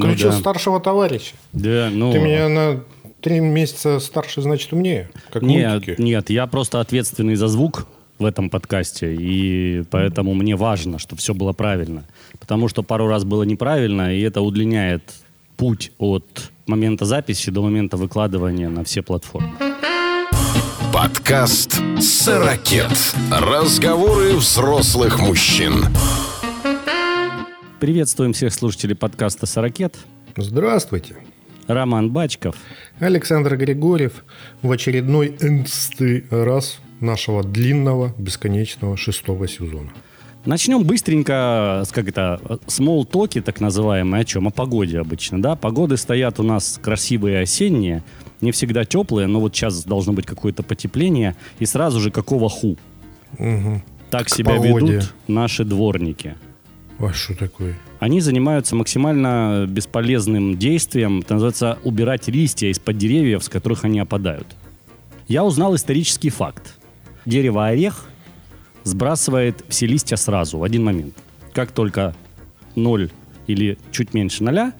Включил да. старшего товарища. Да, ну... Ты меня на три месяца старше, значит, умнее. Как Нет, мультики. нет, я просто ответственный за звук в этом подкасте, и поэтому мне важно, чтобы все было правильно. Потому что пару раз было неправильно, и это удлиняет путь от момента записи до момента выкладывания на все платформы. Подкаст «Сорокет». Разговоры взрослых мужчин. Приветствуем всех слушателей подкаста «Сорокет». Здравствуйте. Роман Бачков. Александр Григорьев в очередной энстый раз нашего длинного, бесконечного шестого сезона. Начнем быстренько с как это small токи так называемые о чем о погоде обычно да погоды стоят у нас красивые осенние не всегда теплые но вот сейчас должно быть какое-то потепление и сразу же какого ху так К себя погоде. ведут наши дворники А что такое? они занимаются максимально бесполезным действием это называется убирать листья из-под деревьев с которых они опадают я узнал исторический факт дерево орех сбрасывает все листья сразу, в один момент. Как только ноль или чуть меньше ноля,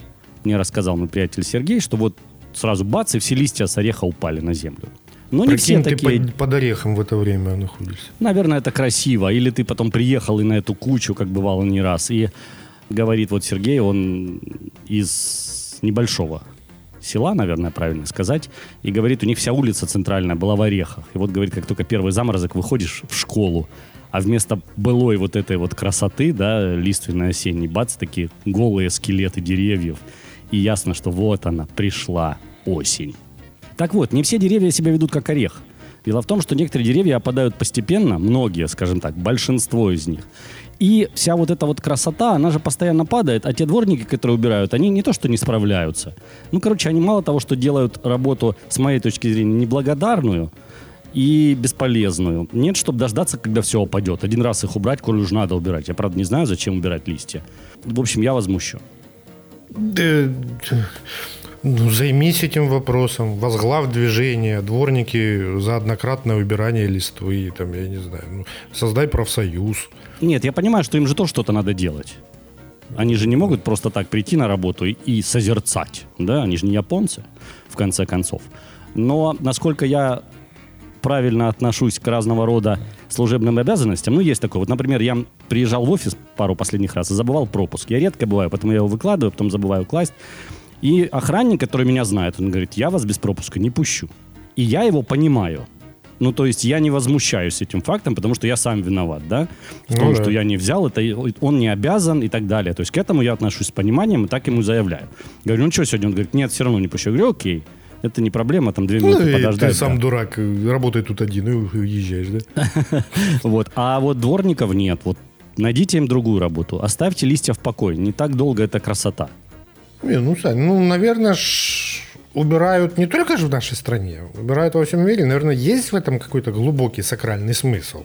мне рассказал мой приятель Сергей, что вот сразу бац, и все листья с ореха упали на землю. Но не все ты такие... под, под орехом в это время находишься. Наверное, это красиво. Или ты потом приехал и на эту кучу, как бывало не раз, и говорит вот Сергей, он из небольшого села, наверное, правильно сказать, и говорит, у них вся улица центральная была в орехах. И вот, говорит, как только первый заморозок, выходишь в школу, а вместо былой вот этой вот красоты, да, лиственной осенней, бац, такие голые скелеты деревьев. И ясно, что вот она, пришла осень. Так вот, не все деревья себя ведут как орех. Дело в том, что некоторые деревья опадают постепенно, многие, скажем так, большинство из них. И вся вот эта вот красота, она же постоянно падает, а те дворники, которые убирают, они не то что не справляются. Ну, короче, они мало того, что делают работу, с моей точки зрения, неблагодарную и бесполезную. Нет, чтобы дождаться, когда все упадет. Один раз их убрать, коль уж надо убирать. Я, правда, не знаю, зачем убирать листья. В общем, я возмущен. Ну, займись этим вопросом, возглав движение, дворники за однократное убирание листвы, там, я не знаю, ну, создай профсоюз. Нет, я понимаю, что им же тоже что-то надо делать. Они же не могут просто так прийти на работу и созерцать. Да, они же не японцы, в конце концов. Но насколько я правильно отношусь к разного рода служебным обязанностям, ну, есть такое. Вот, например, я приезжал в офис пару последних раз и забывал пропуск. Я редко бываю, поэтому я его выкладываю, потом забываю класть. И охранник, который меня знает, он говорит, я вас без пропуска не пущу. И я его понимаю. Ну, то есть я не возмущаюсь этим фактом, потому что я сам виноват, да, в Ну том, да. что я не взял, это он не обязан и так далее. То есть к этому я отношусь с пониманием и так ему заявляю. Говорю, ну что сегодня? Он говорит, нет, все равно не пущу. Я говорю, окей, это не проблема, там две Ну, минуты и подождать. ты сам да». дурак, э, работай тут один и уезжаешь, да? Вот. А вот дворников нет. Вот найдите им другую работу. Оставьте листья в покое. Не так долго это красота. Не, ну, Сань, ну, наверное, ж убирают не только же в нашей стране, убирают во всем мире. Наверное, есть в этом какой-то глубокий сакральный смысл.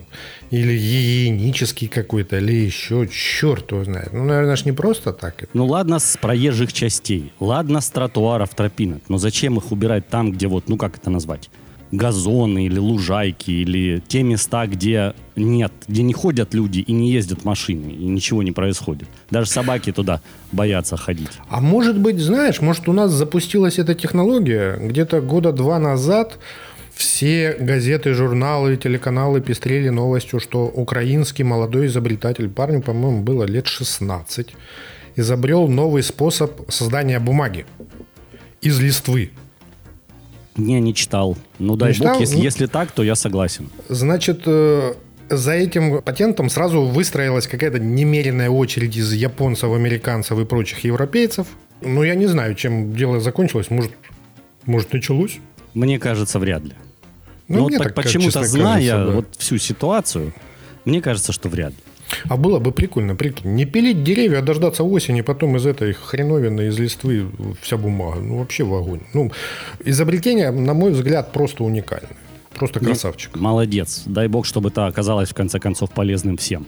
Или гигиенический какой-то, или еще, черт его знает. Ну, наверное, ж не просто так. Ну ладно с проезжих частей, ладно с тротуаров, тропинок, но зачем их убирать там, где вот, ну как это назвать, газоны или лужайки, или те места, где нет, где не ходят люди и не ездят машины, и ничего не происходит. Даже собаки туда боятся ходить. А может быть, знаешь, может у нас запустилась эта технология где-то года два назад все газеты, журналы, телеканалы пестрели новостью, что украинский молодой изобретатель, парню, по-моему, было лет 16, изобрел новый способ создания бумаги из листвы. Не, не читал. Ну дай читал? бог, если, Ну. если так, то я согласен. Значит, э, за этим патентом сразу выстроилась какая-то немеренная очередь из японцев, американцев и прочих европейцев. Ну, я не знаю, чем дело закончилось. Может, может началось? Мне кажется, вряд ли. Ну, Но мне вот так, по- почему-то, зная кажется, да. вот всю ситуацию, мне кажется, что вряд ли. А было бы прикольно, прикинь, не пилить деревья, а дождаться осени, потом из этой хреновины, из листвы вся бумага. Ну, вообще в огонь. Ну, изобретение, на мой взгляд, просто уникальное. Просто красавчик. Молодец. Дай бог, чтобы это оказалось в конце концов полезным всем.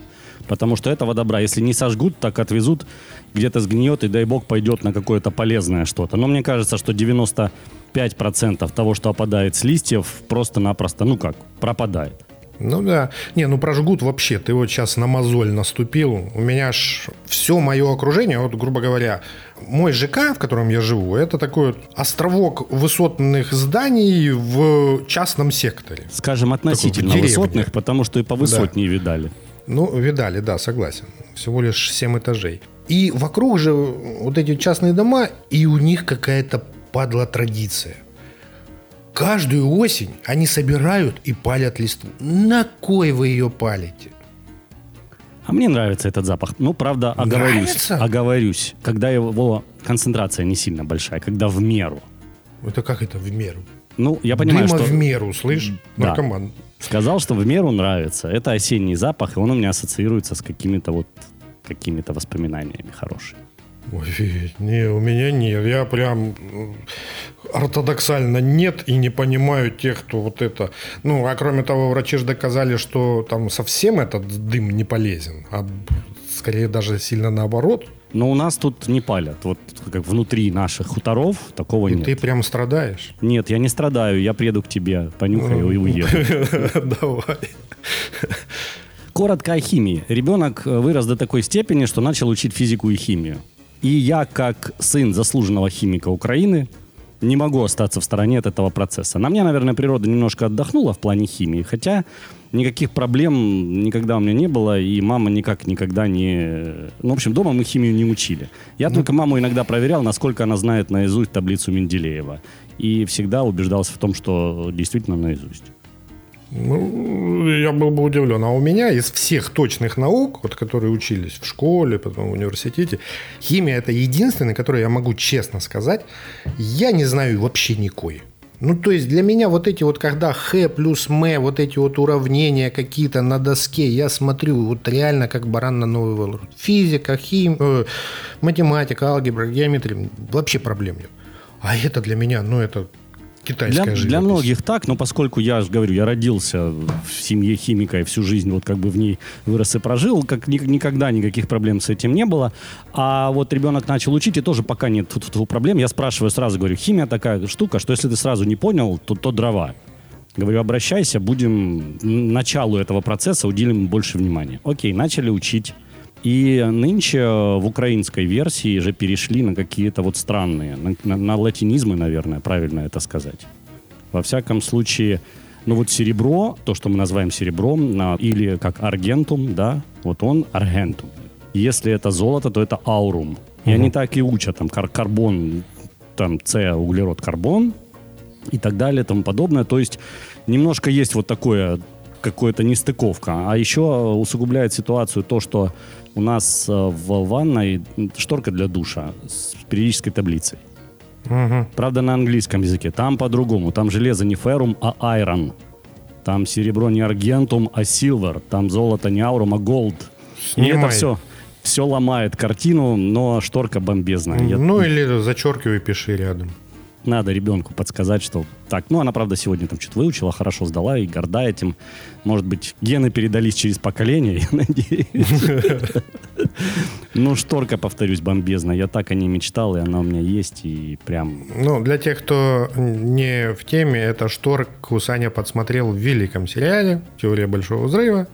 Потому что этого добра, если не сожгут, так отвезут, где-то сгниет, и дай бог пойдет на какое-то полезное что-то. Но мне кажется, что 95% того, что опадает с листьев, просто-напросто, ну как, пропадает. Ну да. Не, ну про жгут вообще, ты вот сейчас на мозоль наступил. У меня ж все мое окружение, вот грубо говоря, мой ЖК, в котором я живу, это такой вот островок высотных зданий в частном секторе. Скажем, относительно высотных, потому что и повысотнее видали. Ну, видали, да, согласен. Всего лишь 7 этажей. И вокруг же вот эти частные дома, и у них какая-то падла традиция. Каждую осень они собирают и палят листву. На кой вы ее палите? А мне нравится этот запах. Ну, правда, оговорюсь. Нравится? Оговорюсь. Когда его концентрация не сильно большая, когда в меру. Это как это в меру? Ну, я понимаю, Дыма что... в меру, слышь, Да. наркоман. Сказал, что в меру нравится. Это осенний запах, и он у меня ассоциируется с какими-то вот какими-то воспоминаниями хорошими. Ой, не, у меня нет. Я прям ортодоксально нет и не понимаю тех, кто вот это... Ну, а кроме того, врачи же доказали, что там совсем этот дым не полезен, а скорее даже сильно наоборот. Но у нас тут не палят. Вот как внутри наших хуторов такого И нет. ты прям страдаешь. Нет, я не страдаю, я приеду к тебе, понюхаю и уеду. Давай. Коротко о химии. Ребенок э, вырос до такой степени, что начал учить физику и химию. И я, как сын заслуженного химика Украины, не могу остаться в стороне от этого процесса. На мне, наверное, природа немножко отдохнула в плане химии, хотя никаких проблем никогда у меня не было, и мама никак никогда не... Ну, в общем, дома мы химию не учили. Я только маму иногда проверял, насколько она знает наизусть таблицу Менделеева. И всегда убеждался в том, что действительно наизусть. Ну, я был бы удивлен. А у меня из всех точных наук, вот, которые учились в школе, потом в университете, химия это единственная, которую я могу честно сказать, я не знаю вообще никакой. Ну, то есть для меня вот эти вот, когда Х плюс М, вот эти вот уравнения какие-то на доске, я смотрю вот реально как баран на новый вал. Физика, хим, э, математика, алгебра, геометрия, вообще проблем нет. А это для меня, ну, это китайская Для, живопись. для многих так, но поскольку я же говорю, я родился в семье химика и всю жизнь вот как бы в ней вырос и прожил, как ни- никогда никаких проблем с этим не было. А вот ребенок начал учить, и тоже пока нет тьфу-тьфу-тьфу проблем. Я спрашиваю сразу, говорю, химия такая штука, что если ты сразу не понял, то, то дрова. Говорю, обращайся, будем началу этого процесса уделим больше внимания. Окей, начали учить. И нынче э, в украинской версии же перешли на какие-то вот странные, на, на- на латинизмы, наверное, правильно это сказать. Во всяком случае, ну вот серебро, то, что мы называем серебром, на- или как аргентум, да, вот он аргентум. Если это золото, то это аурум. И они так и учат, там, кар- карбон, там, С, углерод, карбон, и так далее, и тому подобное. То есть немножко есть вот такое какая-то нестыковка. А еще усугубляет ситуацию то, что у нас э, в ванной шторка для душа с периодической таблицей. Правда, на английском языке. Там по-другому. Там железо не феррум, а айрон. Там серебро не аргентум, а силвер. Там золото не аурум, а голд. И это все, все ломает картину, но шторка бомбезная. Я- Ну, или зачеркивай, пиши рядом. Надо ребенку подсказать, что так. Ну, она, правда, сегодня там что-то выучила, хорошо сдала и горда этим. Может быть, гены передались через поколение, я надеюсь. Ну, шторка, повторюсь, бомбезная. Я так о ней мечтал, и она у меня есть, и прям... Ну, для тех, кто не в теме, это шторку Саня подсмотрел в великом сериале «Теория большого взрыва».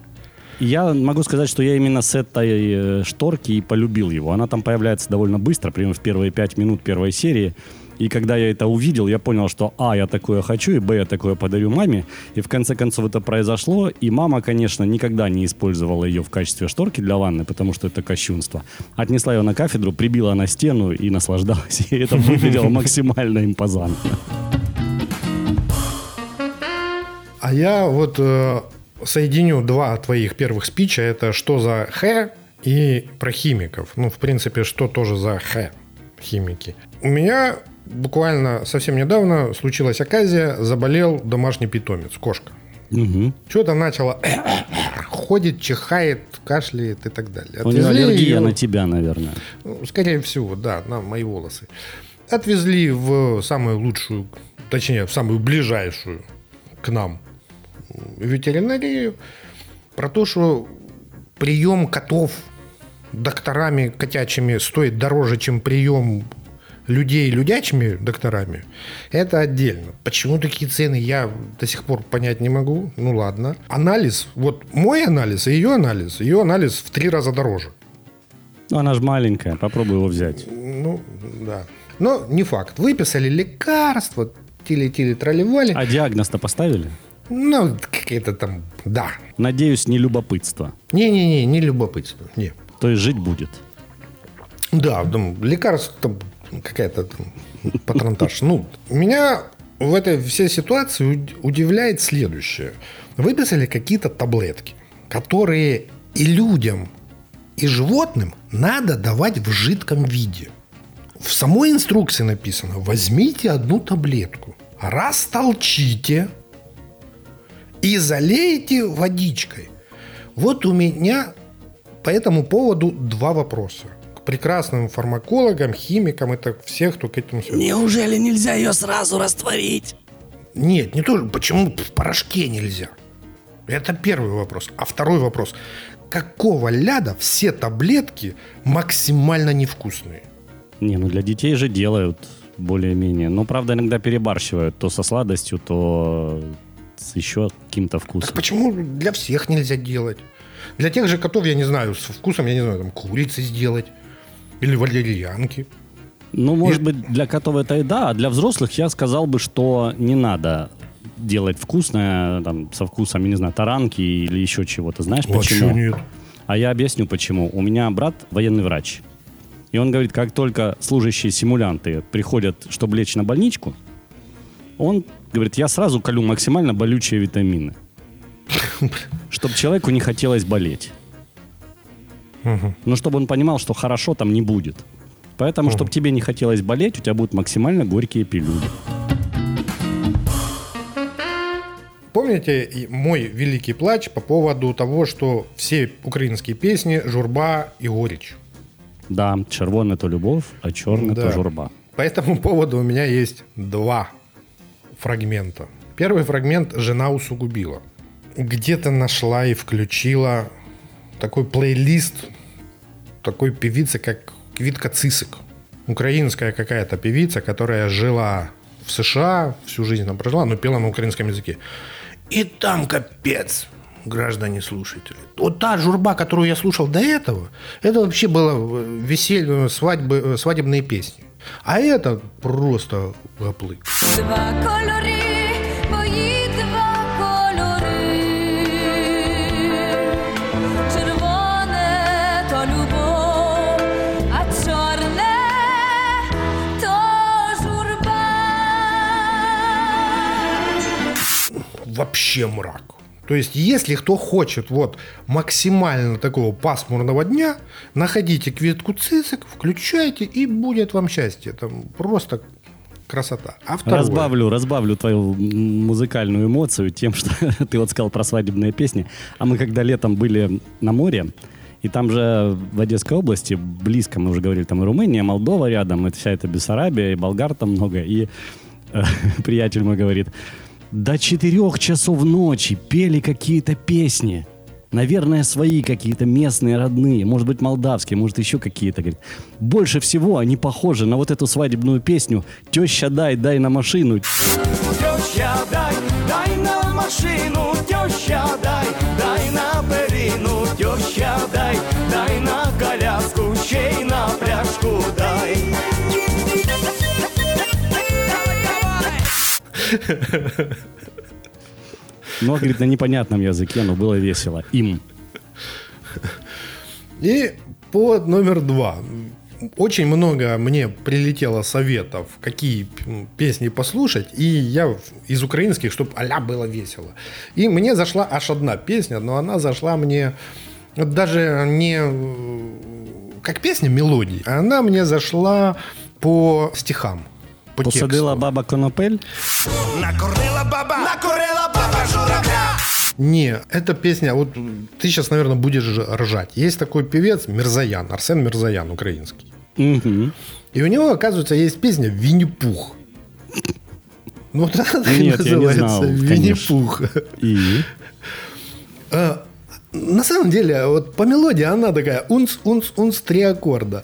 Я могу сказать, что я именно с этой э, шторки и полюбил его. Она там появляется довольно быстро, примерно в первые пять минут первой серии. И когда я это увидел, я понял, что А, я такое хочу, и Б, я такое подарю маме. И в конце концов это произошло. И мама, конечно, никогда не использовала ее в качестве шторки для ванны, потому что это кощунство. Отнесла ее на кафедру, прибила на стену и наслаждалась. И это выглядело максимально импозантно. А я вот э, соединю два твоих первых спича. Это что за Х и про химиков. Ну, в принципе, что тоже за Х химики. У меня буквально совсем недавно случилась оказия, заболел домашний питомец, кошка. Мгм. Что-то начало ходит, чихает, кашляет и так далее. У нее Отвезли аллергия её- на тебя, наверное. Ну, Скорее всего, да, на мои волосы. Отвезли в самую лучшую, точнее, в самую ближайшую к нам ветеринарию. Про то, что прием котов докторами котячими стоит дороже, чем прием людей людячими докторами, это отдельно. Почему такие цены, я до сих пор понять не могу. Ну ладно. Анализ, вот мой анализ и ее анализ, ее анализ в три раза дороже. Ну, она же маленькая, попробуй его взять. Ну, да. Но не факт. Выписали лекарства, тили-тили, тролливали. А диагноз-то поставили? Ну, какие-то там, да. Надеюсь, не любопытство. Не-не-не, не любопытство, не. То есть жить будет. Да, там, лекарство там какая-то там патронтаж. Ну, меня в этой всей ситуации уд- удивляет следующее. Выписали какие-то таблетки, которые и людям, и животным надо давать в жидком виде. В самой инструкции написано, возьмите одну таблетку, растолчите и залейте водичкой. Вот у меня по этому поводу два вопроса. Прекрасным фармакологам, химикам, это всех, кто к этому... Неужели нельзя ее сразу растворить? Нет, не то. Почему в порошке нельзя? Это первый вопрос. А второй вопрос. Какого ляда все таблетки максимально невкусные? Не, ну для детей же делают более-менее. Но, правда, иногда перебарщивают. То со сладостью, то с еще каким-то Так вкусом. почему для всех нельзя делать? Для тех же котов, я не знаю, с вкусом, я не знаю, там, курицы сделать. Или валерьянки. Ну, может быть, для котов это и да, а для взрослых я сказал бы, что не надо делать вкусное, там, со вкусом, я не знаю, таранки или еще чего-то. Знаешь А почему? нет? А я объясню почему. У меня брат военный врач. И он говорит, как только служащие симулянты приходят, чтобы лечь на больничку, он говорит, я сразу колю максимально болючие витамины. Чтобы человеку не хотелось болеть. Но чтобы он понимал, что хорошо там не будет. Поэтому, чтобы тебе не хотелось болеть, у тебя будут максимально горькие пилюли. Помните и мой великий плач по поводу того, что все украинские песни «Журба» и «Горечь». Да, червоне то любов, а черне Да. то журба. По этому поводу у меня есть два фрагмента. Первый фрагмент «Жена усугубила». Где-то нашла и включила такой плейлист такой певицы, как Квитка Цисик. Украинская какая-то певица, которая жила в США, всю жизнь там прожила, но пела на украинском языке. И там капец, граждане слушатели. Вот та журба, которую я слушал до этого, это вообще было э, веселье, свадьбы, э, свадебные песни. А это просто гоплы. Два кольори, Вообще мрак. То есть, если кто хочет вот максимально такого пасмурного дня, находите квитку цицик, включайте, и будет вам счастье. Там просто красота. А второе. Разбавлю, разбавлю твою музыкальную эмоцию тем, что ты вот сказал про свадебные песни. А мы когда летом были на море, и там же в Одесской области, близко, мы уже говорили, там и Румыния, Молдова рядом, и вся эта Бессарабия, и болгар там много, и э, приятель мой говорит, до четырех часов ночи пели какие-то песни. Наверное, свои какие-то местные, родные, может быть, молдавские, может, еще какие-то. Говорит, больше всего они похожи на вот эту свадебную песню «Теща, дай, дай на машину». Теща, дай, дай на машину, теща, дай, дай на перину, теща, дай, дай на коляску, ще Но, говорит, на непонятном языке, но было весело. Им. И повод номер два. Очень много мне прилетело советов, какие песни послушать, и я из украинских, чтобы а было весело. И мне зашла аж одна песня, но она зашла мне даже не э, как песня мелодии, она мне зашла по стихам. По Посадила тексту. баба конопель. Накормила баба, накурила баба журавля. Не, эта песня, вот ты сейчас, наверное, будешь ржать. Есть такой певец Мирзаян, Арсен Мирзаян, украинский. Мгм. И у него, оказывается, есть песня «Винни-Пух». Ну, вот она так и Нет, я не называется знал, «Винни-Пух». И? Э, на самом деле, вот по мелодии она такая унц, унц, унц, три аккорда.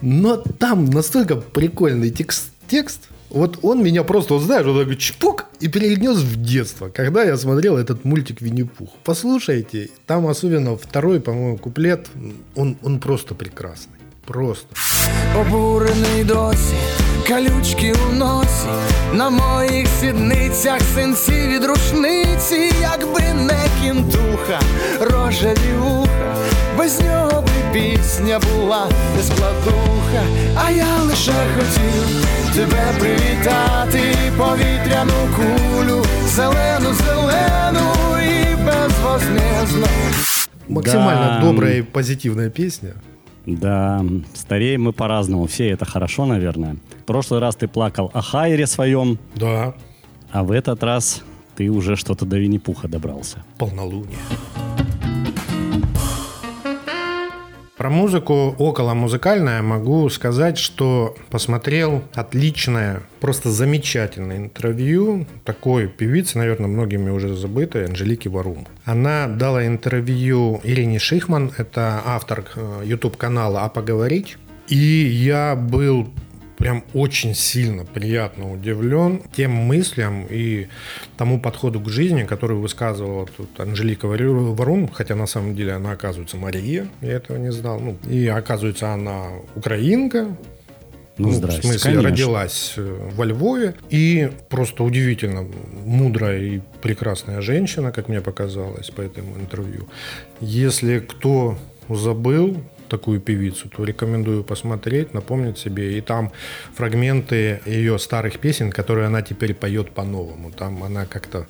Но там настолько прикольный текст, текст вот он меня просто, вот знаешь, вот такой чпок и перенес в детство, когда я смотрел этот мультик Винни-Пух. Послушайте, там особенно второй, по-моему, куплет, он, он просто прекрасный. Просто. Обурений досі, калючки у носі, на моїх сідницях синці від рушниці, якби не кінтуха, рожеві вуха, без нього би пісня була не складуха, а я лише хотів тебе привітати, повітряну кулю, зелену, зелену і безвозмездно. Максимально Да. добрая и позитивная песня. Да, стареем мы по-разному. Все это хорошо, наверное. В прошлый раз ты плакал о Хайре своем, Да, а в этот раз ты уже что-то до Винни-Пуха добрался. полнолуние. Про музыку около музыкальная могу сказать, что посмотрел отличное, просто замечательное интервью такой певицы, наверное, многими уже забытой, Анжелики Варум. Она дала интервью Ирине Шихман, это автор э, YouTube-канала «А поговорить». И я был прям очень сильно приятно удивлен тем мыслям и тому подходу к жизни, который высказывала тут Анжелика Варум, хотя на самом деле она оказывается Мария, я этого не знал. Ну, и оказывается она украинка, Ну, в здрасте, смысле, конечно. родилась э, во Львове. И просто удивительно мудрая и прекрасная женщина, как мне показалось по этому интервью. Если кто забыл такую певицу, то рекомендую посмотреть, напомнить себе. И там фрагменты ее старых песен, которые она теперь поет по-новому. Там она как-то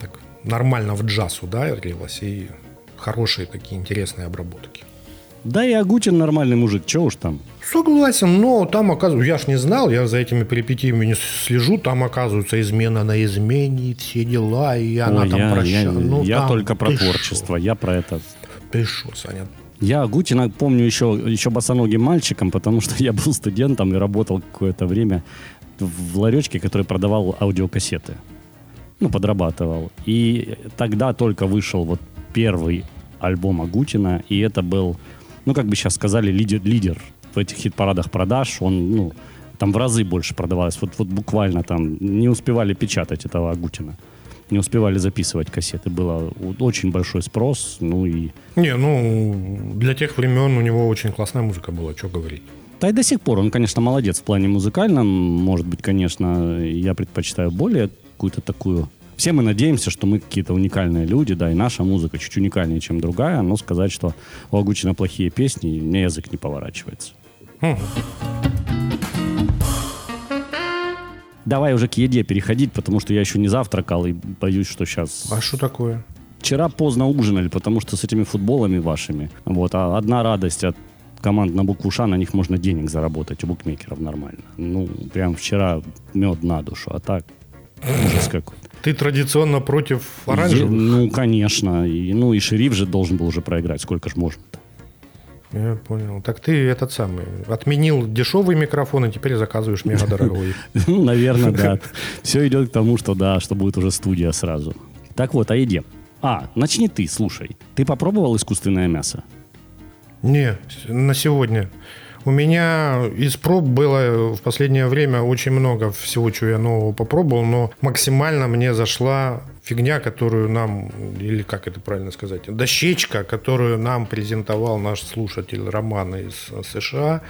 так нормально в джаз ударилась. И хорошие такие интересные обработки. Да и Агутин нормальный мужик, чего уж там. Согласен, но там оказывается, я ж не знал, я за этими перипетиями не слежу, там оказывается измена на измене, все дела, и она Ой, там я, я- прощала. Ну, я там только про творчество, я про это. шо? Ты шо, Саня? Я Агутина помню еще, еще босоногим мальчиком, потому что я был студентом и работал какое-то время в ларечке, который продавал аудиокассеты. Ну, подрабатывал. И тогда только вышел вот первый альбом Агутина, и это был, ну, как бы сейчас сказали, лидер, лидер в этих хит-парадах продаж. Он, ну, там в разы больше продавалось. Вот, вот буквально там не успевали печатать этого Агутина. Не успевали записывать кассеты. Был очень большой спрос. Ну и Не, ну, для тех времен у него очень классная музыка была, что говорить. Да и до сих пор он, конечно, молодец в плане музыкальном. Может быть, конечно, я предпочитаю более какую-то такую... Все мы надеемся, что мы какие-то уникальные люди, да, и наша музыка чуть уникальнее, чем другая, но сказать, что у Агутина плохие песни, мне язык не поворачивается. Давай уже к еде переходить, потому что я еще не завтракал и боюсь, что сейчас... А что такое? Вчера поздно ужинали, потому что с этими футболами вашими. Вот, а одна радость от команд на букву Ш, на них можно денег заработать у букмекеров нормально. Ну, прям вчера мед на душу, а так ужас какой-то. Ты традиционно против оранжевых? Ну, конечно. И, ну, и шериф же должен был уже проиграть. Сколько ж можно-то? Я понял. Так ты этот самый, отменил дешевый микрофон и теперь заказываешь мега дорогой. Ну, наверное, да. Все идет к тому, что да, что будет уже студия сразу. Так вот, о еде. А, начни ты, слушай. Ты попробовал искусственное мясо? Не, на сегодня. У меня из проб было в последнее время очень много всего, чего я нового попробовал, но максимально мне зашла фигня, которую нам, или как это правильно сказать, дощечка, которую нам презентовал наш слушатель Роман из США.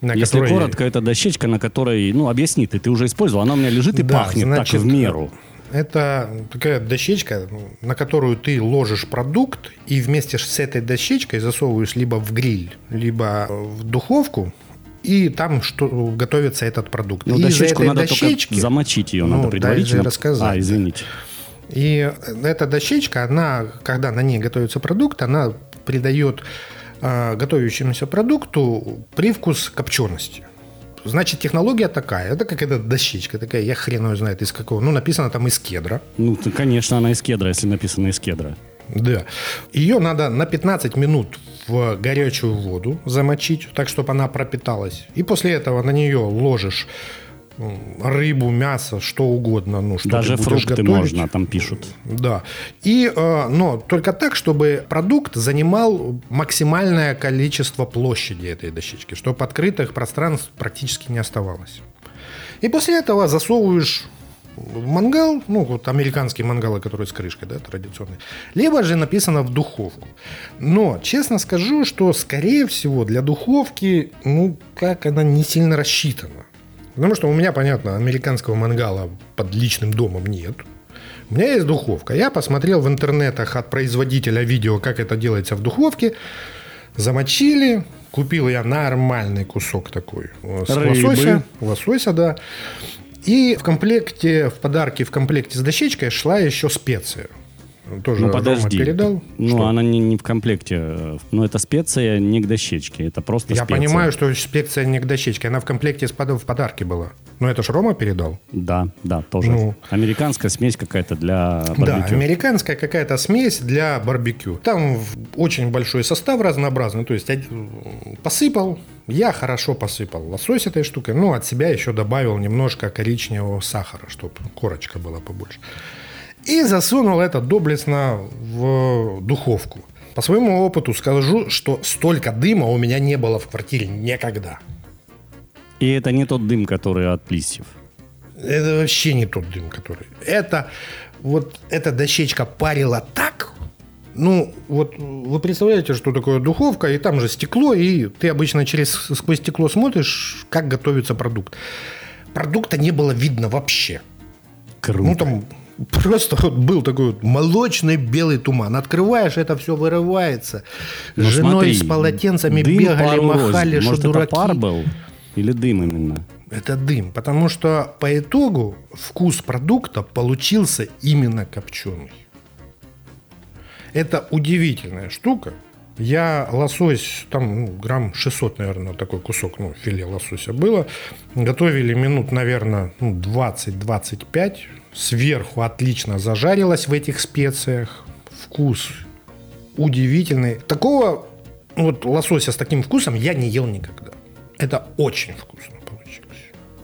На Если которой- коротко, это дощечка, на которой, ну, объясни ты, ты уже использовал, она у меня лежит и Да, пахнет значит, так в меру. Это такая дощечка, на которую ты ложишь продукт и вместе с этой дощечкой засовываешь либо в гриль, либо в духовку, и там что готовится этот продукт. Ну, и дощечку надо дощечки, только замочить ее, Ну, надо предварительно. же рассказать, А, да. И эта дощечка, она, когда на ней готовится продукт, она придает э, готовящемуся продукту привкус копчености. Значит, технология такая. Это как эта дощечка такая, я хрен ее знает из какого. Ну, написано там из кедра. Ну, конечно, она из кедра, если написано из кедра. Да. Ее надо на 15 минут в горячую воду замочить, так, чтобы она пропиталась. И после этого на нее ложишь рыбу, мясо, что угодно, ну, что Даже ты будешь фрукты готовить. можно, там пишут. Да. И, э, но только так, чтобы продукт занимал максимальное количество площади этой дощечки, чтобы открытых пространств практически не оставалось. И после этого засовываешь мангал, ну, вот американские мангалы, которые с крышкой, да, традиционные, либо же написано в духовку. Но, честно скажу, что, скорее всего, для духовки, ну, как она не сильно рассчитана. Потому что у меня, понятно, американского мангала под личным домом нет. У меня есть духовка. Я посмотрел в интернетах от производителя видео, как это делается в духовке. Замочили. Купил я нормальный кусок такой с Рыбы. лосося. Лосося, да. И в комплекте, в подарке, в комплекте с дощечкой шла еще специя. Тоже Ну Рома подожди. передал. Ну, Что? она не, не в комплекте. э, Но это специя не к дощечке. Это просто Я специя. понимаю, что специя не к дощечке. Она в комплекте с под- в подарке была. Но это ж Рома передал. Да, да, тоже. Ну. Американская смесь какая-то для Да, барбекю. американская какая-то смесь для барбекю. Там очень большой состав разнообразный. То есть посыпал, я хорошо посыпал лосось этой штукой. Ну, от себя еще добавил немножко коричневого сахара, чтобы корочка была побольше. И засунул это доблестно в духовку. По своему опыту скажу, что столько дыма у меня не было в квартире никогда. И это не тот дым, который от листьев. Это вообще не тот дым, который. Это вот эта дощечка парила так. Ну, вот вы представляете, что такое духовка, и там же стекло, и ты обычно через сквозь стекло смотришь, как готовится продукт. Продукта не было видно вообще. Круто. Ну, там просто вот был такой вот молочный белый туман. Открываешь, это все вырывается. Ну, женой смотри, с полотенцами дым бегали, рознь. махали, что Может, дураки. это пар был? Или дым именно? Это дым, потому что по итогу вкус продукта получился именно копченый. Это удивительная штука. Я лосось, там ну, грамм 600, наверное, такой кусок, ну, филе лосося было. Готовили минут, наверное, ну, 20-25. Сверху отлично зажарилось в этих специях. Вкус удивительный. Такого ну, вот лосося с таким вкусом я не ел никогда. Это очень вкусно получилось.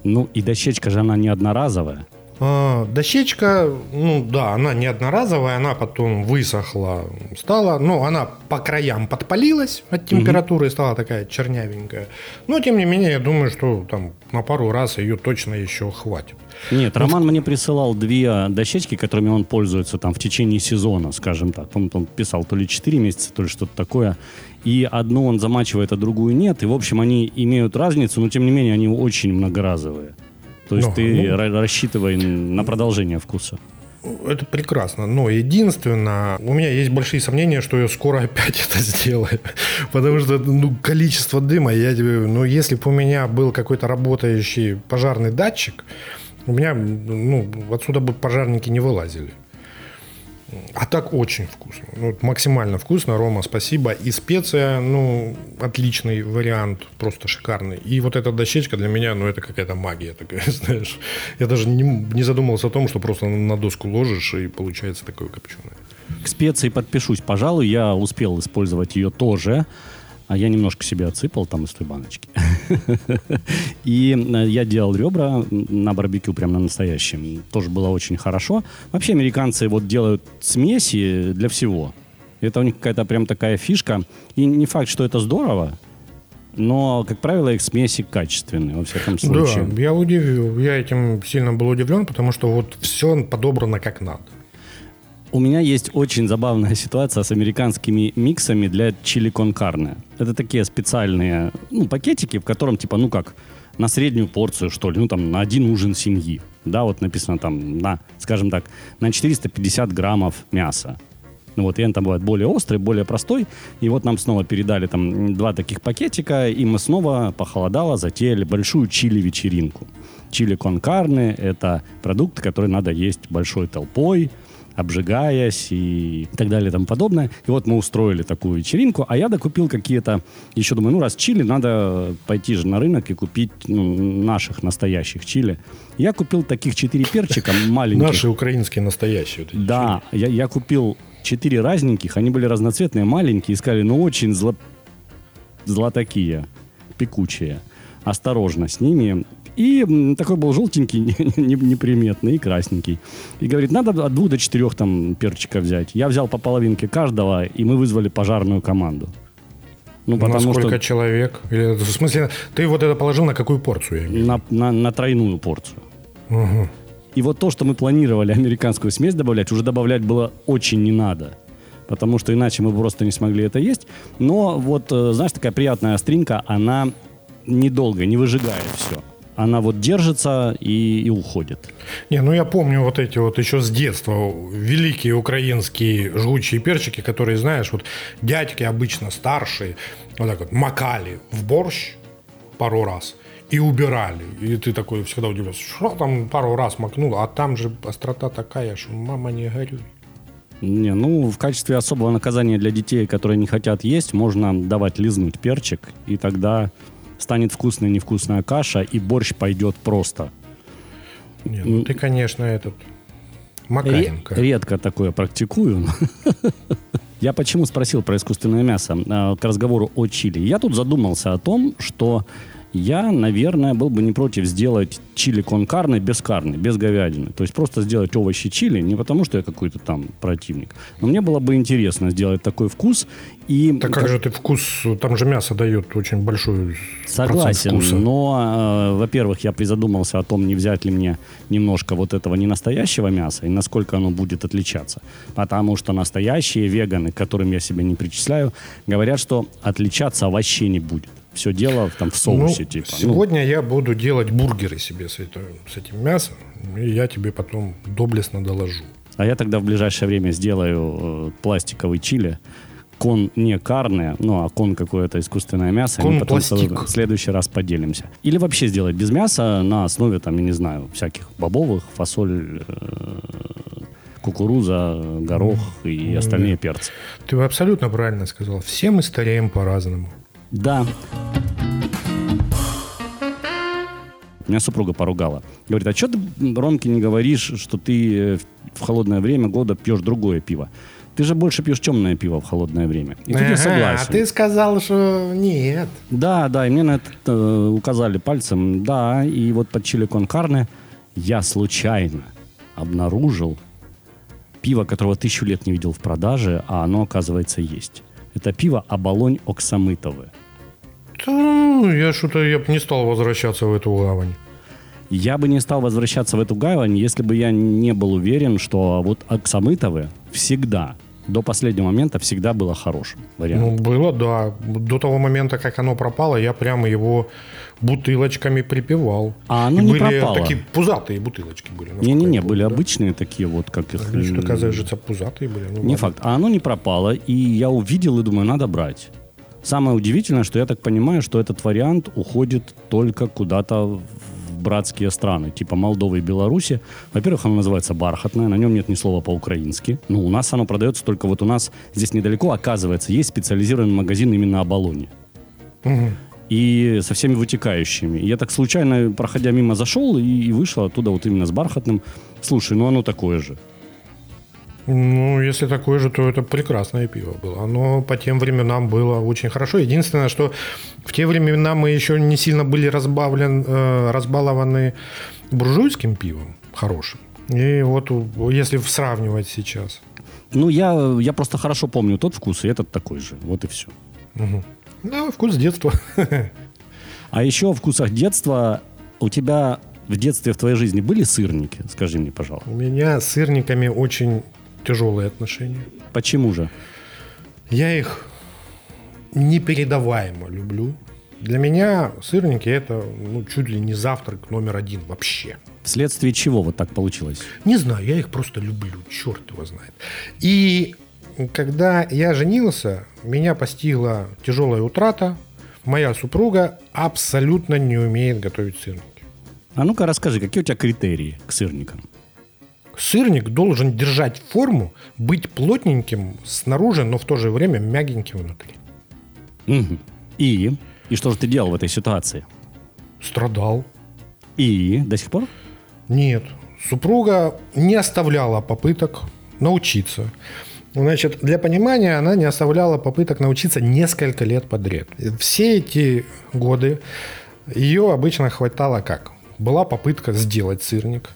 Ну, и дощечка же она не одноразовая. А, дощечка, ну да, она не одноразовая, она потом высохла, стала, ну, она по краям подпалилась от температуры и стала такая чернявенькая. Но, тем не менее, я думаю, что там на пару раз ее точно еще хватит. Нет, Роман мне присылал две дощечки, которыми он пользуется там в течение сезона, скажем так. Он, он писал то ли 4 месяца, то ли что-то такое. И одну он замачивает, а другую нет. И, в общем, они имеют разницу, но, тем не менее, они очень многоразовые. То есть Ну, ты ну. ра- рассчитывай на продолжение вкуса. Это прекрасно, но единственное, у меня есть большие сомнения, что я скоро опять это сделаю, потому что ну, количество дыма, я тебе, ну, если бы у меня был какой-то работающий пожарный датчик, у меня, ну, отсюда бы пожарники не вылазили. А так очень вкусно. Ну, вот максимально вкусно. Рома, спасибо. И специя, ну, отличный вариант, просто шикарный. И вот эта дощечка для меня, ну, это какая-то магия такая, знаешь. Я даже не, не задумывался о том, что просто на доску ложишь, и получается такое копченое. К специи подпишусь, пожалуй. Я успел использовать ее тоже. А я немножко себе отсыпал там из той баночки. И э, я делал ребра на барбекю прям на настоящем. Тоже было очень хорошо. Вообще американцы вот делают смеси для всего. Это у них какая-то прям такая фишка. И не факт, что это здорово, но, как правило, их смеси качественные, во всяком случае. Да, я удивил. Я этим сильно был удивлен, потому что вот все подобрано как надо. У меня есть очень забавная ситуация с американскими миксами для чили кон карне. Это такие специальные ну, пакетики, в котором типа, ну как, на среднюю порцию, что ли, ну там на один ужин семьи. Да, вот написано там на, скажем так, на 450 граммов мяса. Ну вот, и он там бывает более острый, более простой. И вот нам снова передали там два таких пакетика, и мы снова похолодало затеяли большую чили-вечеринку. Чили кон карне – это продукт, который надо есть большой толпой, обжигаясь и так далее и тому подобное. И вот мы устроили такую вечеринку, а я докупил какие-то, еще думаю, ну раз чили, надо пойти же на рынок и купить ну, наших настоящих чили. Я купил таких четыре перчика маленьких. Наши украинские настоящие. Вот Да, я, я купил четыре разненьких, они были разноцветные, маленькие, искали, но очень зло... златакие, пекучие. Осторожно с ними. И такой был желтенький, не- неприметный и красненький. И говорит, надо от двух до четырех там перчика взять. Я взял по половинке каждого, и мы вызвали пожарную команду. Ну, На потому сколько что человек? Или, в смысле, ты вот это положил на какую порцию? на, на- на тройную порцию. Мгм. И вот то, что мы планировали американскую смесь добавлять, уже добавлять было очень не надо. Потому что иначе мы просто не смогли это есть. Но вот, э, знаешь, такая приятная остринка, она недолго, не выжигает все. Она вот держится и, и уходит. Не, ну я помню вот эти вот еще с детства великие украинские жгучие перчики, которые, знаешь, вот дядьки обычно старшие, вот так вот макали в борщ пару раз и убирали. И ты такой всегда удивлялся, что там пару раз макнул, а там же острота такая, что мама не горюй. Не, ну, в качестве особого наказания для детей, которые не хотят есть, можно давать лизнуть перчик, и тогда станет вкусная невкусная каша, и борщ пойдет просто. Не, ну ты, конечно, этот Ре- Макаренко. редко такое практикую. Я почему спросил про искусственное мясо э, к разговору о чили? Я тут задумался о том, что я, наверное, был бы не против сделать чили кон карне без карны, без говядины. То есть просто сделать овощи чили, не потому что я какой-то там противник. Но мне было бы интересно сделать такой вкус. И Так как же ты вкус, там же мясо дает очень большой Согласен, вкуса. но, э, во-первых, я призадумался о том, не взять ли мне немножко вот этого ненастоящего мяса и насколько оно будет отличаться. Потому что настоящие веганы, к которым я себя не причисляю, говорят, что отличаться вообще не будет. Все дело там в соусе, Ну, типа. Ну, Сегодня я буду делать бургеры себе с, это- с этим мясом, и я тебе потом доблестно доложу. а я тогда в ближайшее время сделаю э, пластиковый чили. Кон не карне, ну, а кон какое-то искусственное мясо. и Кон потом в следующий раз поделимся. Или вообще сделать без мяса на основе, там, я не знаю, всяких бобовых, фасоль, э, кукуруза, горох и остальные перцы. Ты абсолютно правильно сказал. Все мы стареем по-разному. Да. Меня супруга поругала. Говорит, а что ты, Ромке, не говоришь, что ты э, в холодное время года пьешь другое пиво? Ты же больше пьешь темное пиво в холодное время. И тут я согласен. А ты сказал, что нет. Да, да, и мне на это э, указали пальцем. Да, и вот под чили кон карне я случайно обнаружил пиво, которого тысячу лет не видел в продаже, а оно, оказывается, есть. Это пиво Оболонь Оксамытовы. Да, ну, я что-то я б не стал возвращаться в эту гавань. Я бы не стал возвращаться в эту гавань, если бы я не был уверен, что вот Оксамытовы всегда, до последнего момента, всегда было хорошим Ну, вариантом. было, да. До того момента, как оно пропало, я прямо его бутылочками припевал. А оно И не были пропало. такие пузатые бутылочки были. Не-не-не, были да. обычные такие вот, как их... Значит, оказывается, пузатые были. Ну, Не ладно. факт. А оно не пропало, и я увидел и думаю, надо брать. Самое удивительное, что я так понимаю, что этот вариант уходит только куда-то в братские страны, типа Молдовы и Беларуси. Во-первых, оно называется бархатное, на нем нет ни слова по-украински. Ну, у нас оно продается только вот у нас здесь недалеко, оказывается, есть специализированный магазин именно Оболони. И со всеми вытекающими. Я так случайно, проходя мимо, зашел и, и вышел оттуда вот именно с бархатным. Слушай, ну оно такое же. Ну, если такое же, то это прекрасное пиво было. Оно по тем временам было очень хорошо. Единственное, что в те времена мы еще не сильно были разбавлен, э, разбалованы буржуйским пивом хорошим. И вот если сравнивать сейчас. Ну, я, я просто хорошо помню тот вкус, и этот такой же. Вот и все. Да, вкус детства. А еще о вкусах детства. У тебя в детстве в твоей жизни были сырники? Скажи мне, пожалуйста. У меня сырниками очень тяжелые отношения. Почему же? Я их непередаваемо люблю. Для меня сырники это ну, чуть ли не завтрак номер один вообще. Вследствие чего вот так получилось? Не знаю, я их просто люблю, черт его знает. И когда я женился, меня постигла тяжелая утрата. Моя супруга абсолютно не умеет готовить сырники. А ну-ка расскажи, какие у тебя критерии к сырникам? Сырник должен держать форму, быть плотненьким снаружи, но в то же время мягеньким внутри. И? И что же ты делал в этой ситуации? Страдал. И? До сих пор? Нет, супруга не оставляла попыток научиться. Значит, для понимания, она не оставляла попыток научиться несколько лет подряд. Все эти годы ее обычно хватало как? была попытка сделать сырник.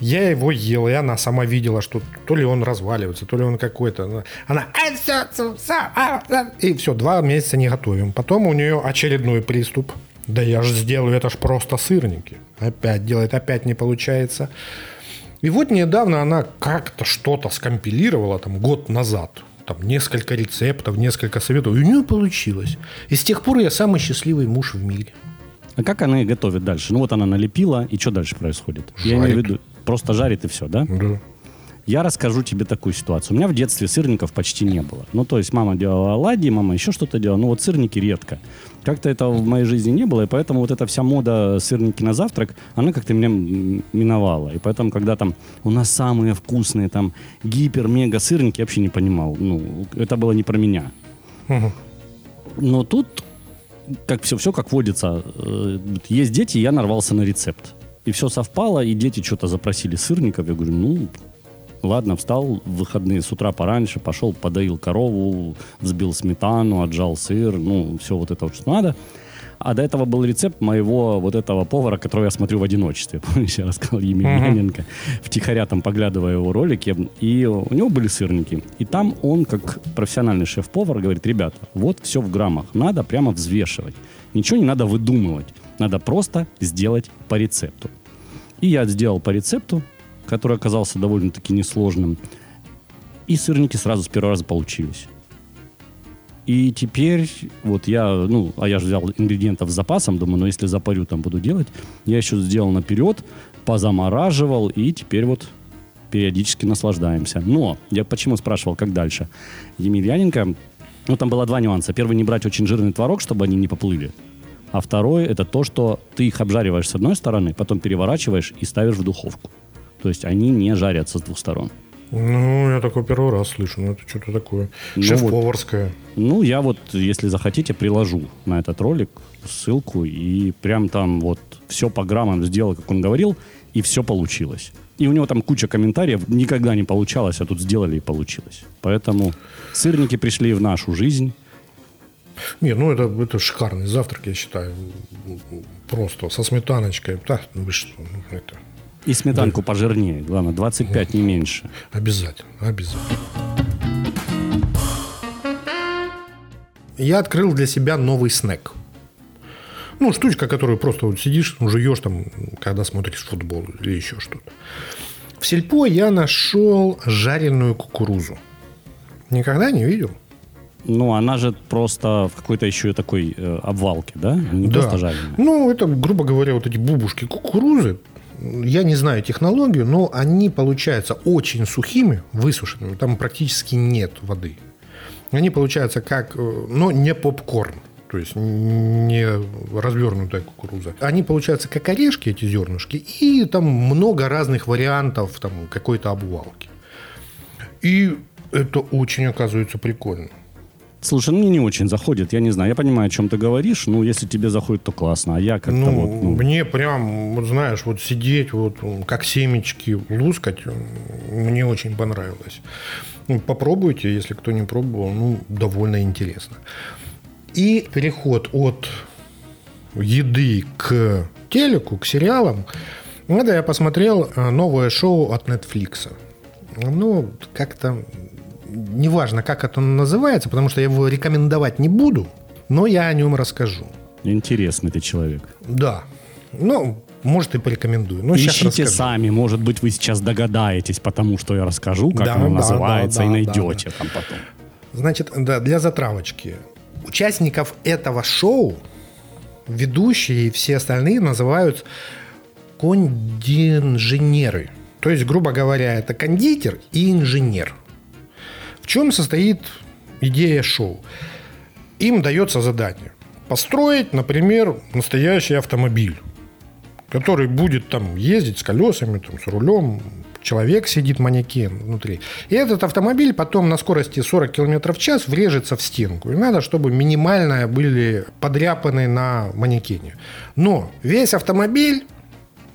Я его ел, и она сама видела, что то ли он разваливается, то ли он какой-то. Она... «А, всё, всё, всё, а, а». И все, два месяца не готовим. Потом у нее очередной приступ. Да я же сделаю, это ж просто сырники. Опять делает, опять не получается. И вот недавно она как-то что-то скомпилировала, там, год назад. Там несколько рецептов, несколько советов. И у нее получилось. И с тех пор я самый счастливый муж в мире. А как она их готовит дальше? Ну вот она налепила, и что дальше происходит? Я имею в Жарит. виду, просто жарит и все, да? Да. Я расскажу тебе такую ситуацию. У меня в детстве сырников почти не было. Ну, то есть мама делала оладьи, мама еще что-то делала. Ну, вот сырники редко. Как-то этого в моей жизни не было, и поэтому вот эта вся мода сырники на завтрак, она как-то меня миновала. И поэтому, когда там у нас самые вкусные там гипер-мега сырники, я вообще не понимал. Ну, это было не про меня. Но тут, как все, все как водится, э, есть дети, я нарвался на рецепт. И все совпало, и дети что-то запросили сырников. Я говорю, ну, ладно, встал в выходные с утра пораньше, пошел, подоил корову, взбил сметану, отжал сыр, ну, все вот это вот, что надо. А до этого был рецепт моего вот этого повара, которого я смотрю в одиночестве. Помнишь, я рассказал Емельяненко, втихаря там поглядывая его ролики. И у него были сырники. И там он, как профессиональный шеф-повар, говорит, ребята, вот все в граммах. Надо прямо взвешивать. Ничего не надо выдумывать. Надо просто сделать по рецепту. И я сделал по рецепту, который оказался довольно-таки несложным. И сырники сразу с первого раза получились. И теперь вот я, ну, а я же взял ингредиентов с запасом, думаю, ну, если запарю, там буду делать. Я еще сделал наперед, позамораживал, и теперь вот периодически наслаждаемся. Но я почему спрашивал, как дальше? Емельяненко, ну, там было два нюанса. Первый, не брать очень жирный творог, чтобы они не поплыли. А второй, это то, что ты их обжариваешь с одной стороны, потом переворачиваешь и ставишь в духовку. То есть они не жарятся с двух сторон. Ну, я такой первый раз слышу. Ну, это что-то такое. Ну, Шеф-поварское. Ну, я вот, если захотите, приложу на этот ролик ссылку, и прям там вот все по граммам сделал, как он говорил, и все получилось. И у него там куча комментариев, никогда не получалось, а тут сделали и получилось. Поэтому сырники пришли в нашу жизнь. Не, ну это, это шикарный завтрак, я считаю. Просто со сметаночкой. Да, ну вы что, ну, это И сметанку пожирнее, главное, 25, не меньше. обязательно, обязательно. Я открыл для себя новый снэк. Ну, штучка, которую просто вот сидишь, жуешь там, когда смотришь футбол или еще что-то. В сельпо я нашел жареную кукурузу. Никогда не видел? Ну, она же просто в какой-то еще такой э, обвалке, да? Не просто жареная. Ну, это, грубо говоря, вот эти бубушки кукурузы. Я не знаю технологию, но они получаются очень сухими, высушенными. Там практически нет воды. Они получаются как, э, но не попкорн. То есть не развернутая кукуруза. Они получаются как орешки, эти зернышки, и там много разных вариантов там, какой-то обвалки. И это очень, оказывается, прикольно. Слушай, ну мне не очень заходит, я не знаю. Я понимаю, о чем ты говоришь, ну, если тебе заходит, то классно. А я как-то Ну, вот, ну, мне прям, вот знаешь, вот сидеть, вот как семечки лускать, мне очень понравилось. Ну, попробуйте, если кто не пробовал, ну, довольно интересно. И переход от еды к телеку, к сериалам. Это я посмотрел э, новое шоу от Netflix. Ну, как-то неважно, как это называется, потому что я его рекомендовать не буду, но я о нем расскажу. интересный ты человек. Да. Ну, может, и порекомендую. Ну, Ищите расскажу. сами, может быть, вы сейчас догадаетесь, потому что я расскажу, как Да, оно да, называется, да, и да, найдете там потом. Значит, да, для затравочки. Участников этого шоу ведущие и все остальные называют кондинженеры. То есть, грубо говоря, это кондитер и инженер. Чем состоит идея шоу? Им дается задание построить, например, настоящий автомобиль, который будет там ездить с колесами, там, с рулем, человек сидит, манекен внутри. И этот автомобиль потом на скорости 40 км в час врежется в стенку. И надо, чтобы минимально были подряпаны на манекене. Но весь автомобиль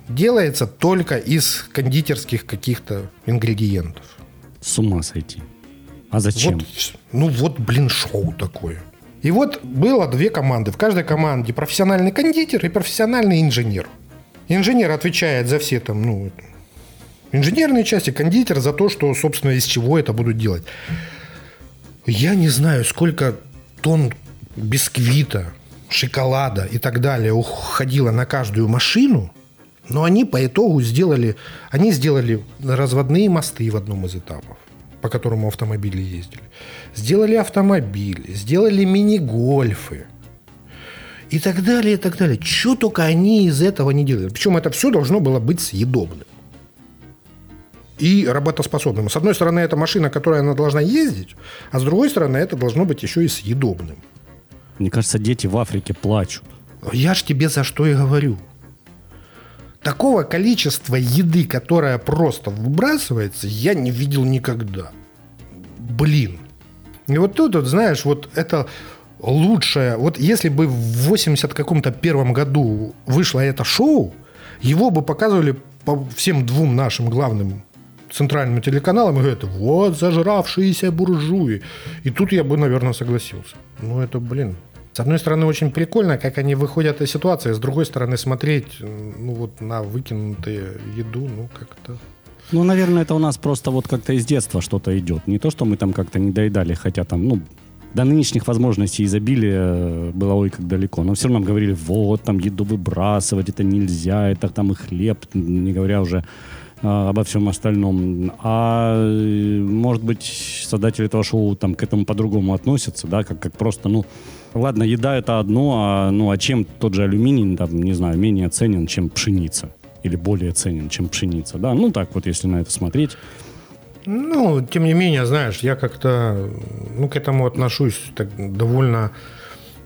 делается только из кондитерских каких-то ингредиентов. С ума сойти. А зачем? Вот, ну вот, блин, шоу такое. И вот было две команды. В каждой команде профессиональный кондитер и профессиональный инженер. Инженер отвечает за все там, ну, инженерные части, кондитер за то, что, собственно, из чего это будут делать. Я не знаю, сколько тонн бисквита, шоколада и так далее уходило на каждую машину, но они по итогу сделали, они сделали разводные мосты в одном из этапов, по которому автомобили ездили. Сделали автомобили, сделали мини-гольфы и так далее, и так далее. Что только они из этого не делали. Причем это все должно было быть съедобным и работоспособным. С одной стороны, это машина, которая она должна ездить, а с другой стороны, это должно быть еще и съедобным. Мне кажется, дети в Африке плачут. Я ж тебе за что и говорю. Такого количества еды, которая просто выбрасывается, я не видел никогда. Блин. И вот тут, вот, знаешь, вот это лучшее. Вот если бы в 80 каком-то первом году вышло это шоу, его бы показывали по всем двум нашим главным центральным телеканалам и говорят, вот зажравшиеся буржуи. И тут я бы, наверное, согласился. Ну, это, блин, с одной стороны, очень прикольно, как они выходят из ситуации, с другой стороны, смотреть ну, вот на выкинутые еду, ну, как-то... Ну, наверное, это у нас просто вот как-то из детства что-то идет. Не то, что мы там как-то не доедали, хотя там, ну, до нынешних возможностей изобилия э, было ой как далеко. Но все равно нам говорили, вот, там еду выбрасывать, это нельзя, это там и хлеб, не говоря уже а, обо всем остальном. А э, может быть, создатели этого шоу там к этому по-другому относятся, да, как, как просто, ну, ладно, еда это одно, а, ну, а чем тот же алюминий, там, не знаю, менее ценен, чем пшеница? Или более ценен, чем пшеница, да? Ну, так вот, если на это смотреть. Ну, тем не менее, знаешь, я как-то ну, к этому отношусь так довольно,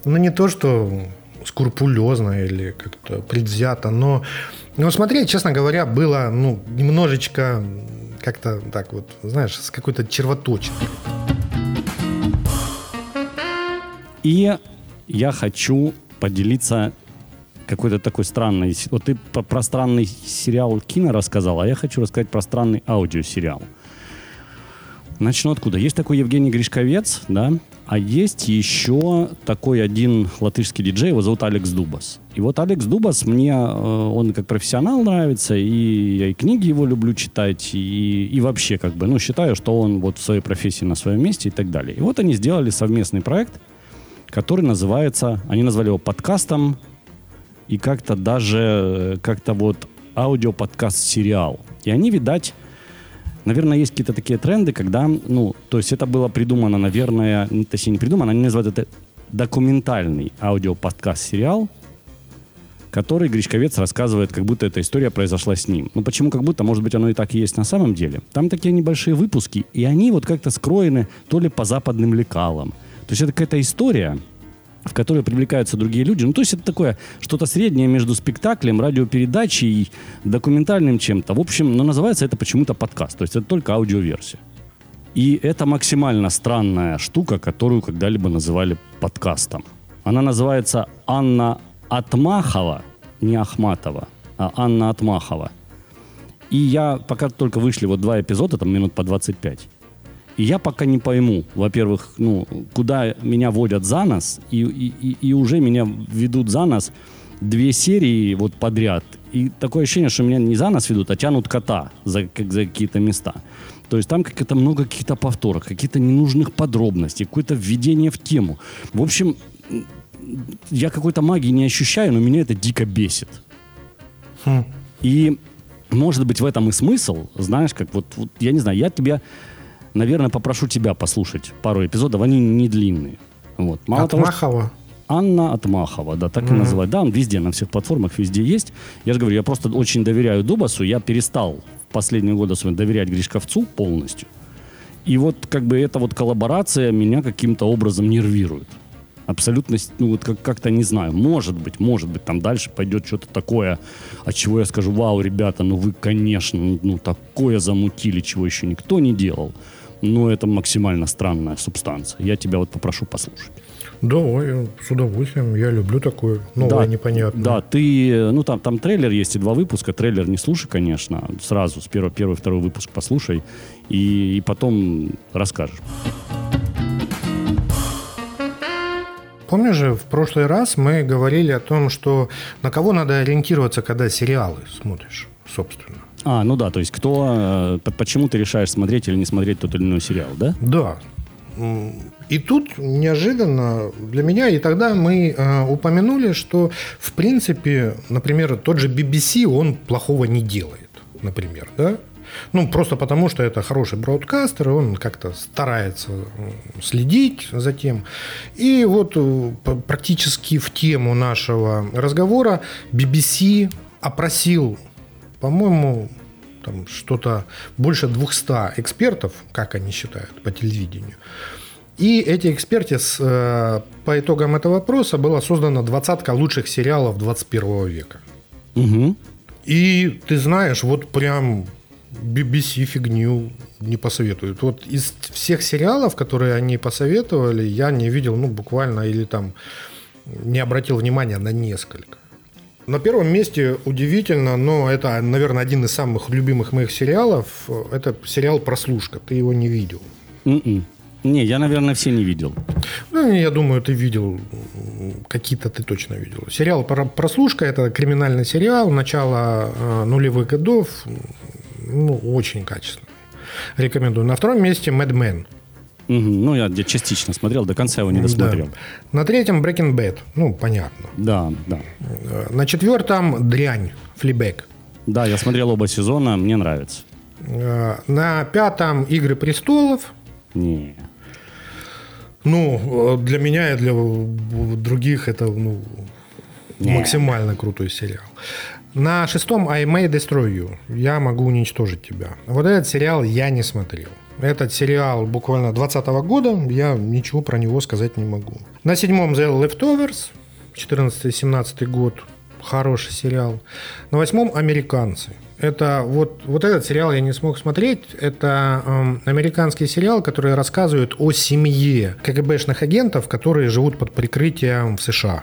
ну, не то, что скрупулезно или как-то предвзято, но, но смотреть, честно говоря, было, ну, немножечко как-то так вот, знаешь, с какой-то червоточиной. И я хочу поделиться какой-то такой странной... Вот ты про, про странный сериал кино рассказал, а я хочу рассказать про странный аудиосериал. Начну откуда. Есть такой Евгений Гришковец, да, а есть еще такой один латышский диджей, его зовут Алекс Дубас. И вот Алекс Дубас мне, э, он как профессионал нравится, и я и книги его люблю читать, и, и вообще как бы, ну, считаю, что он вот в своей профессии на своем месте и так далее. И вот они сделали совместный проект, который называется, они назвали его подкастом, и как-то даже, э, как-то вот аудиоподкаст-сериал. И они, видать, Наверное, есть какие-то такие тренды, когда, ну, то есть это было придумано, наверное, не, точнее не придумано, они называют это документальный аудиоподкаст-сериал, который Гречковец рассказывает, как будто эта история произошла с ним. Ну почему как будто? Может быть, оно и так и есть на самом деле. Там такие небольшие выпуски, и они вот как-то скроены то ли по западным лекалам. То есть это какая-то история, в которой привлекаются другие люди. Ну, то есть это такое что-то среднее между спектаклем, радиопередачей документальным чем-то. В общем, но называется это почему-то подкаст. То есть это только аудиоверсия. И это максимально странная штука, которую когда-либо называли подкастом. Она называется Анна Атмахова, не Ахматова, а Анна Атмахова. И я, пока только вышли вот два эпизода, там минут по 25, и я пока не пойму, во-первых, ну, куда меня водят за нас, и, и, и уже меня ведут за нас две серии вот подряд. И такое ощущение, что меня не за нас ведут, а тянут кота за, как за какие-то места. То есть там как-то много каких-то повторов, каких-то ненужных подробностей, какое-то введение в тему. В общем, я какой-то магии не ощущаю, но меня это дико бесит. Хм. И может быть в этом и смысл, знаешь, как вот, вот я не знаю, я тебе наверное, попрошу тебя послушать пару эпизодов. Они не длинные. Вот. Мало Отмахова? Того, что... Анна Отмахова, да, так mm-hmm. и называют. Да, он везде, на всех платформах, везде есть. Я же говорю, я просто очень доверяю Дубасу. Я перестал в последние годы особенно доверять Гришковцу полностью. И вот как бы эта вот коллаборация меня каким-то образом нервирует. Абсолютно, ну вот как- как-то не знаю. Может быть, может быть, там дальше пойдет что-то такое, от чего я скажу, вау, ребята, ну вы, конечно, ну такое замутили, чего еще никто не делал но это максимально странная субстанция. Я тебя вот попрошу послушать. Давай, с удовольствием. Я люблю такое новое, да, непонятное. Да, ты, ну там, там трейлер есть и два выпуска. Трейлер не слушай, конечно, сразу с первого, первый, второй выпуск послушай и, и потом расскажешь. помнишь же, в прошлый раз мы говорили о том, что на кого надо ориентироваться, когда сериалы смотришь, собственно. А, ну да, то есть кто, э, почему ты решаешь смотреть или не смотреть тот или иной сериал, да? Да. И тут неожиданно для меня, и тогда мы э, упомянули, что в принципе, например, тот же BBC, он плохого не делает, например, да? Ну, просто потому, что это хороший браудкастер, и он как-то старается следить за тем. И вот э, практически в тему нашего разговора BBC опросил, по-моему, там что-то больше 200 экспертов, как они считают, по телевидению. И эти эксперты, с, э, по итогам этого опроса была создана двадцатка лучших сериалов 21 века. Угу. И ты знаешь, вот прям BBC фигню не посоветуют. Вот из всех сериалов, которые они посоветовали, я не видел, ну, буквально, или там не обратил внимания на несколько. На первом месте удивительно, но это, наверное, один из самых любимых моих сериалов. Это сериал «Прослушка». Ты его не видел. М-м. Не, я, наверное, все не видел. Ну, я думаю, ты видел, какие-то ты точно видел. Сериал про- «Прослушка» – это криминальный сериал начала э, нулевых годов. Ну, очень качественный. Рекомендую. На втором месте «Mad Men». Мгм. Ну, я частично смотрел, до конца его не досмотрел. Да. На третьем «Breaking Bad». Ну, понятно. Да, да. Э, На четвертом «Дрянь», «Флибэк». Да, я смотрел оба сезона, мне нравится. Э, На пятом «Игры престолов». Не. Ну, э, для меня и для других это ну, максимально крутой сериал. На шестом I May Destroy You. Я могу уничтожить тебя. Вот этот сериал я не смотрел. Этот сериал буквально 20 года. Я ничего про него сказать не могу. На седьмом The Leftovers. 14-17 год. Хороший сериал. На восьмом «Американцы». Это вот, вот этот сериал я не смог смотреть. Это эм, американский сериал, который рассказывает о семье КГБшных агентов, которые живут под прикрытием в США.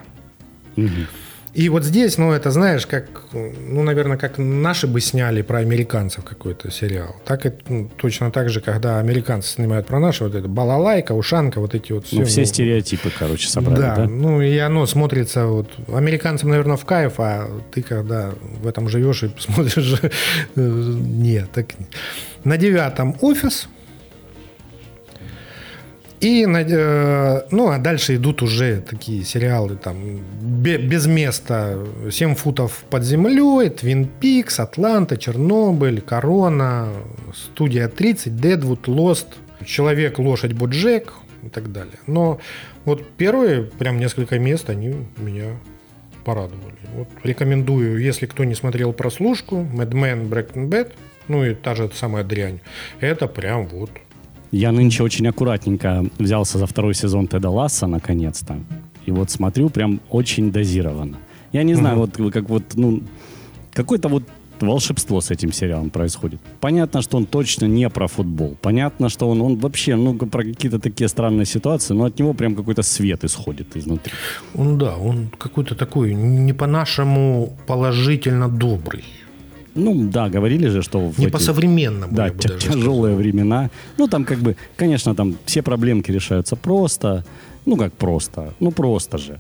Мгм. И вот здесь, ну, это, знаешь, как, ну, наверное, как наши бы сняли про американцев какой-то сериал. Так это ну, точно так же, когда американцы снимают про наши, вот это балалайка, ушанка, вот эти вот все. Ну, все стереотипы, короче, собрали, да, да? ну и оно смотрится вот американцам, наверное, в кайф, а ты когда в этом живешь и смотришь, э, нет, так. На девятом офис. И, э, ну, а дальше идут уже такие сериалы, там, бе- без места, «Семь футов под землей», «Твин Пикс», «Атланта», «Чернобыль», «Корона», «Студия 30», «Дедвуд», «Лост», «Человек, лошадь, Боджек» и так далее. Но вот первые прям несколько мест, они меня порадовали. Вот рекомендую, если кто не смотрел прослушку, Men, Breaking Bad, ну и та же самая дрянь, это прям вот Я нынче очень аккуратненько взялся за второй сезон Теда Ласса, наконец-то. И вот смотрю прям очень дозированно. Я не знаю, вот как вот, ну, какое-то вот волшебство с этим сериалом происходит. Понятно, что он точно не про футбол. Понятно, что он, он вообще, ну, про какие-то такие странные ситуации, но от него прям какой-то свет исходит изнутри. Он, да, он какой-то такой не по-нашему положительно добрый. Ну, да, говорили же, что... Не по-современному. Да, тя- даже сказал. тяжелые времена. Ну, там как бы, конечно, там все проблемки решаются просто. Ну, как просто? Ну, просто же.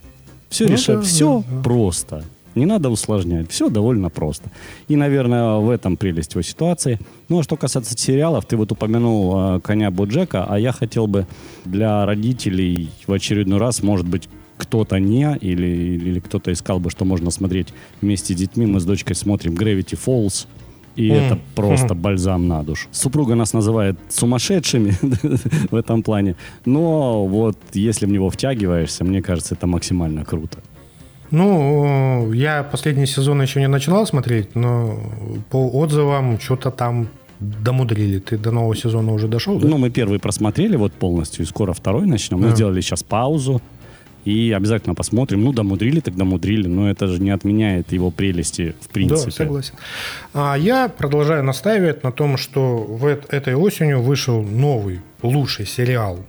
Все Ну решает, да, все да, да. просто. Не надо усложнять, все довольно просто. И, наверное, в этом прелесть его ситуации. Ну, а что касается сериалов, ты вот упомянул э, «Коня Боджека», а я хотел бы для родителей в очередной раз, может быть, кто-то не, или, или кто-то искал бы, что можно смотреть вместе с детьми. Мы с дочкой смотрим «Gravity Falls», и М. это просто бальзам на душу. Супруга нас называет сумасшедшими в этом плане. Но вот если в него втягиваешься, мне кажется, это максимально круто. Ну, я последний сезон еще не начинал смотреть, но по отзывам что-то там домудрили. Ты до нового сезона уже дошел, да? Ну, мы первый просмотрели вот полностью, и скоро второй начнем. Мы сделали сейчас паузу. И обязательно посмотрим. Ну, домудрили, так домудрили. Но это же не отменяет его прелести в принципе. Да, согласен. А я продолжаю настаивать на том, что в эт- этой осенью вышел новый, лучший сериал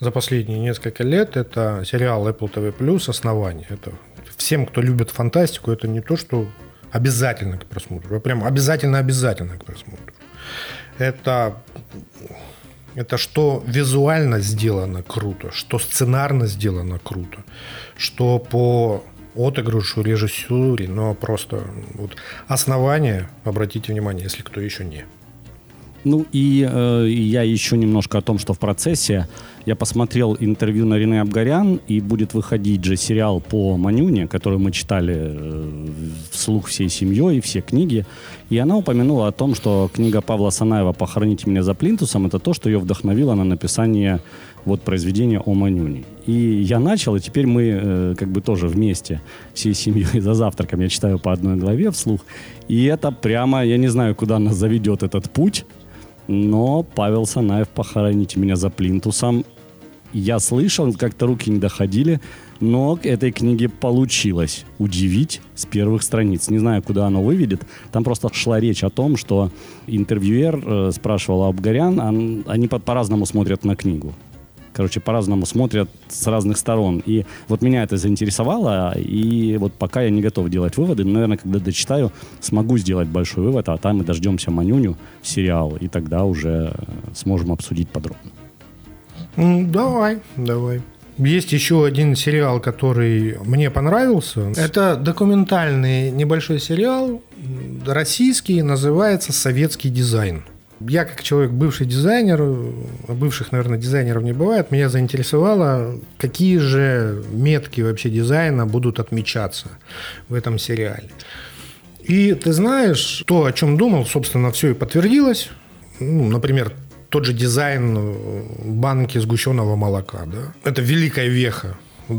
за последние несколько лет. Это сериал Apple TV Plus «Основание». Это всем, кто любит фантастику, это не то, что обязательно к просмотру, а прям обязательно-обязательно к просмотру. Это Это что визуально сделано круто, что сценарно сделано круто, что по отыгрышу, режиссуре, но просто вот основание, обратите внимание, если кто еще не. Ну и э, я еще немножко о том, что в процессе. Я посмотрел интервью на Рене Абгарян, и будет выходить же сериал по Манюне, который мы читали э, вслух всей семьей, все книги. И она упомянула о том, что книга Павла Санаева «Похороните меня за плинтусом» — это то, что ее вдохновило на написание вот произведения о Манюне. И я начал, и теперь мы э, как бы тоже вместе, всей семьей за завтраком я читаю по одной главе вслух. И это прямо, я не знаю, куда нас заведет этот путь, но Павел Санаев «Похороните меня за плинтусом» я слышал, как-то руки не доходили, но к этой книге получилось удивить с первых страниц. Не знаю, куда оно выведет. Там просто шла речь о том, что интервьюер э, спрашивал Абгарян, он- они по- по-разному смотрят на книгу. Короче, по-разному смотрят с разных сторон. И вот меня это заинтересовало, и вот пока я не готов делать выводы, но, наверное, когда дочитаю, смогу сделать большой вывод, а там мы дождемся Манюню, сериал, и тогда уже э, сможем обсудить подробно. Давай, давай. Есть еще один сериал, который мне понравился. Это документальный небольшой сериал, российский, называется «Советский дизайн». Я, как человек, бывший дизайнер, э, бывших, наверное, дизайнеров не бывает, меня заинтересовало, какие же метки вообще дизайна будут отмечаться в этом сериале. И ты знаешь, то, о чем думал, собственно, все и подтвердилось. Ну, например, тот же дизайн э, банки сгущенного молока. Да? Это великая веха.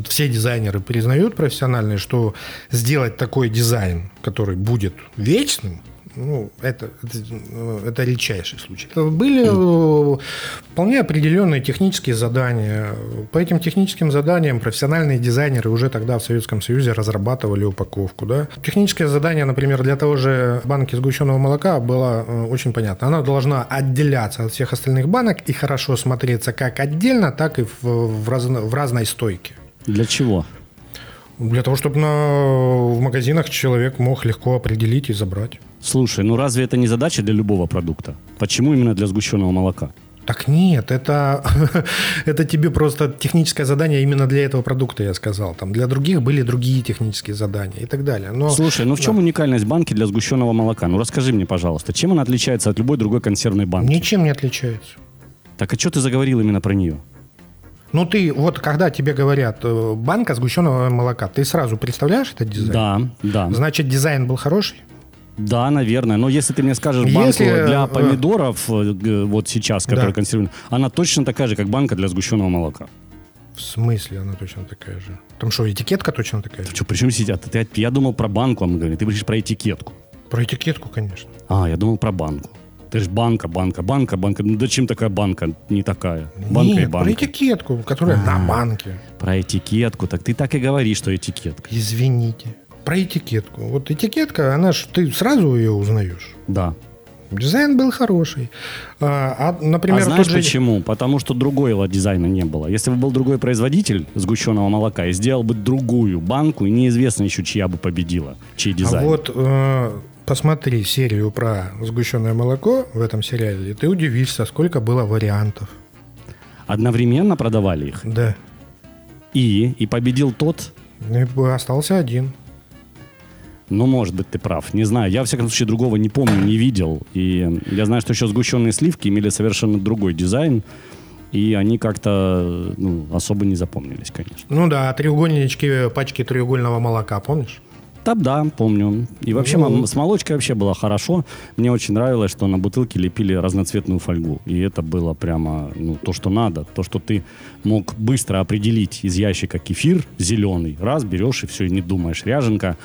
Все дизайнеры признают профессиональные, что сделать такой дизайн, который будет вечным, ну, это, это, это редчайший случай. Это Были э, вполне определенные технические задания. По этим техническим заданиям профессиональные дизайнеры уже тогда в Советском Союзе разрабатывали упаковку. Да? Техническое задание, например, для того же банки сгущенного молока было э, очень понятно. Она должна отделяться от всех остальных банок и хорошо смотреться как отдельно, так и в, в, разно- в разной стойке. Для чего? Для того, чтобы на, в магазинах человек мог легко определить и забрать. Слушай, ну разве это не задача для любого продукта? Почему именно для сгущенного молока? Так нет, это, это тебе просто техническое задание именно для этого продукта, я сказал. Там для других были другие технические задания и так далее. Но, Слушай, ну в чем Да. уникальность банки для сгущенного молока? Ну расскажи мне, пожалуйста, чем она отличается от любой другой консервной банки? Ничем не отличается. Так а что ты заговорил именно про нее? Ну ты, вот когда тебе говорят э, банка сгущенного молока, ты сразу представляешь этот дизайн? Да, да. Значит, дизайн был хороший? Да, наверное. Но если ты мне скажешь Если, банку для э, помидоров, э, вот сейчас, которая Да. консервирована, она точно такая же, как банка для сгущенного молока. В смысле она точно такая же? Там что, этикетка точно такая же? Что, при чем сидят? Ты- я думал про банку, а мы говорим. Ты говоришь про этикетку. Про этикетку, конечно. А, я думал про банку. Ты же банка, банка, банка, банка. Ну зачем такая банка? Не такая. Банка Нет, и банка. про этикетку, которая на банке. Про этикетку. Так ты так и говоришь, что этикетка. Извините. Про этикетку. Вот этикетка, она ж, ты сразу ее узнаешь. Да. Дизайн был хороший. А, а, например, а знаешь же... почему? Потому что другого дизайна не было. Если бы был другой производитель сгущенного молока и сделал бы другую банку, и неизвестно еще, чья бы победила, чей А дизайн. вот э, посмотри серию про сгущенное молоко в этом сериале, и ты удивишься, сколько было вариантов. Одновременно продавали их. Да. И, и победил тот, И остался один. Ну, может быть, ты прав. Не знаю. Я, во всяком случае, другого не помню, не видел. И я знаю, что еще сгущенные сливки имели совершенно другой дизайн. И они как-то ну, особо не запомнились, конечно. Ну да, треугольнички, пачки треугольного молока, помнишь? Да, да, помню. И вообще Ну. с молочкой вообще было хорошо. Мне очень нравилось, что на бутылке лепили разноцветную фольгу. И это было прямо ну, то, что надо. То, что ты мог быстро определить из ящика кефир зеленый. Раз, берешь и все, и не думаешь. Ряженка,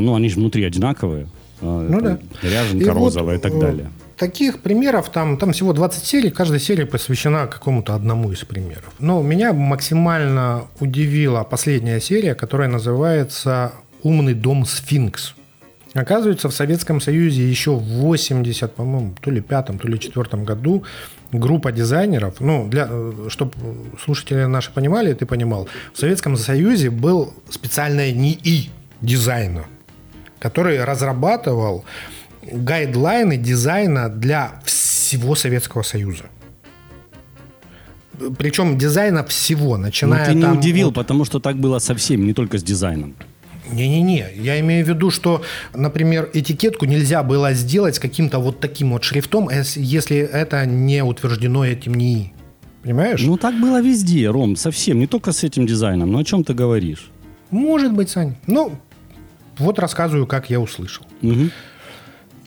ну, они же внутри одинаковые. А, Ну да. Ряженка И вот, розовая и так э, далее. Таких примеров там, там всего 20 серий, каждая серия посвящена какому-то одному из примеров. Но меня максимально удивила последняя серия, которая называется «Умный дом Сфинкс». Оказывается, в Советском Союзе еще в 80, по-моему, то ли пятом, то ли четвертом году группа дизайнеров, ну, для, чтобы слушатели наши понимали, ты понимал, в Советском Союзе был специальное НИИ дизайна, который разрабатывал гайдлайны дизайна для всего Советского Союза. Причем дизайна всего, Ну, начиная ты не там удивил, от- потому что так было со всеми, не только с дизайном. Не-не-не, я имею в виду, что, например, этикетку нельзя было сделать с каким-то вот таким вот шрифтом, ес- если это не утверждено этим НИИ. Понимаешь? Ну, так было везде, Ром, совсем, не только с этим дизайном. Ну, о чем ты говоришь? Может быть, Сань. Ну, вот рассказываю, как я услышал.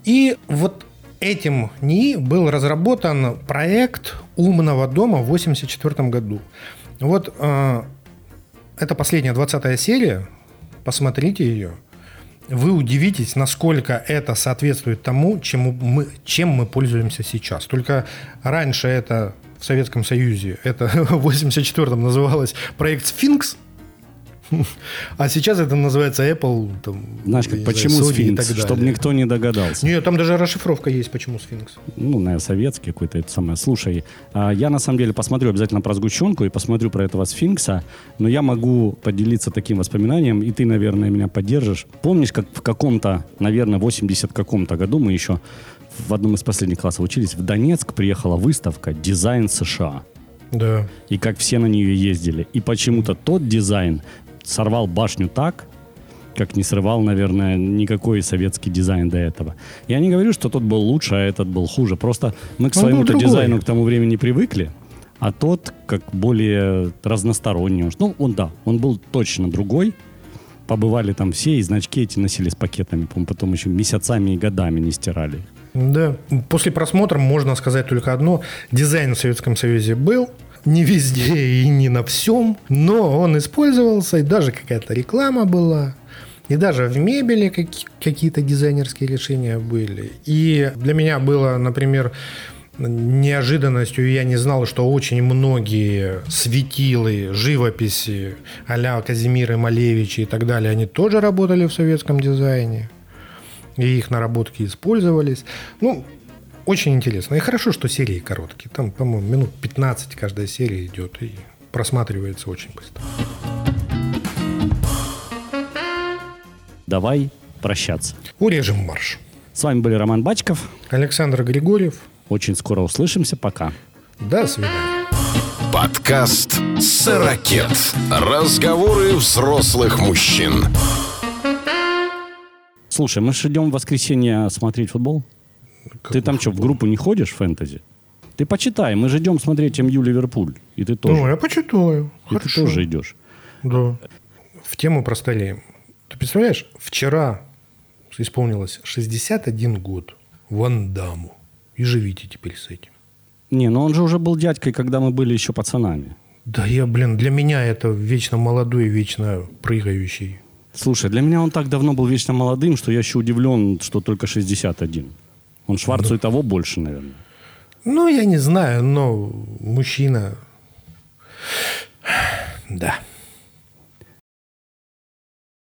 И вот этим НИИ был разработан проект умного дома в 1984 году. Вот э, это последняя 20 серия. Посмотрите ее. Вы удивитесь, насколько это соответствует тому, чему мы, чем мы пользуемся сейчас. Только раньше это в Советском Союзе, это в 84-м называлось проект «Сфинкс», а сейчас это называется Apple. Там, Знаешь, как, почему знаю, сфинкс? Чтобы никто не догадался. Нет, там даже расшифровка есть, почему сфинкс. Ну, наверное, советский какой-то это самое. Слушай, а, я на самом деле посмотрю обязательно про сгущенку и посмотрю про этого сфинкса, но я могу поделиться таким воспоминанием, и ты, наверное, меня поддержишь. Помнишь, как в каком-то, наверное, 80 каком-то году мы еще в одном из последних классов учились, в Донецк приехала выставка «Дизайн США». Да. И как все на нее ездили. И почему-то тот дизайн сорвал башню так, как не срывал, наверное, никакой советский дизайн до этого. Я не говорю, что тот был лучше, а этот был хуже. Просто мы к своему-то дизайну к тому времени привыкли, а тот как более разносторонний. Ну, он, да, он был точно другой. Побывали там все, и значки эти носили с пакетами. Потом еще месяцами и годами не стирали. Да. После просмотра можно сказать только одно. Дизайн в Советском Союзе был, не везде и не на всем, но он использовался, и даже какая-то реклама была. И даже в мебели каки- какие-то дизайнерские решения были. И для меня было, например, неожиданностью, я не знал, что очень многие светилы, живописи а-ля Казимиры Малевичи и так далее, они тоже работали в советском дизайне. И их наработки использовались. Ну, очень интересно. И хорошо, что серии короткие. Там, по-моему, минут 15 каждая серия идет и просматривается очень быстро. Давай прощаться. Урежем марш. С вами были Роман Бачков. Александр Григорьев. Очень скоро услышимся. Пока. До свидания. Подкаст «Сорокет». Разговоры взрослых мужчин. Слушай, мы же идем в воскресенье смотреть футбол. Ты там что, в группу не ходишь, фэнтези? Ты почитай, мы же идем смотреть МЮ Ливерпуль. И ты тоже. Ну, я почитаю. и ты Хорошо. тоже идешь. Да. В тему простолеем. Ты представляешь, вчера исполнилось 61 год Ван Даму. И живите теперь с этим. Не, но он же уже был дядькой, когда мы были еще пацанами. Да я, блин, для меня это вечно молодой, вечно прыгающий. Слушай, для меня он так давно был вечно молодым, что я еще удивлен, что только 61. Он Шварцу и того больше, наверное. Ну, я не знаю, но мужчина... Да.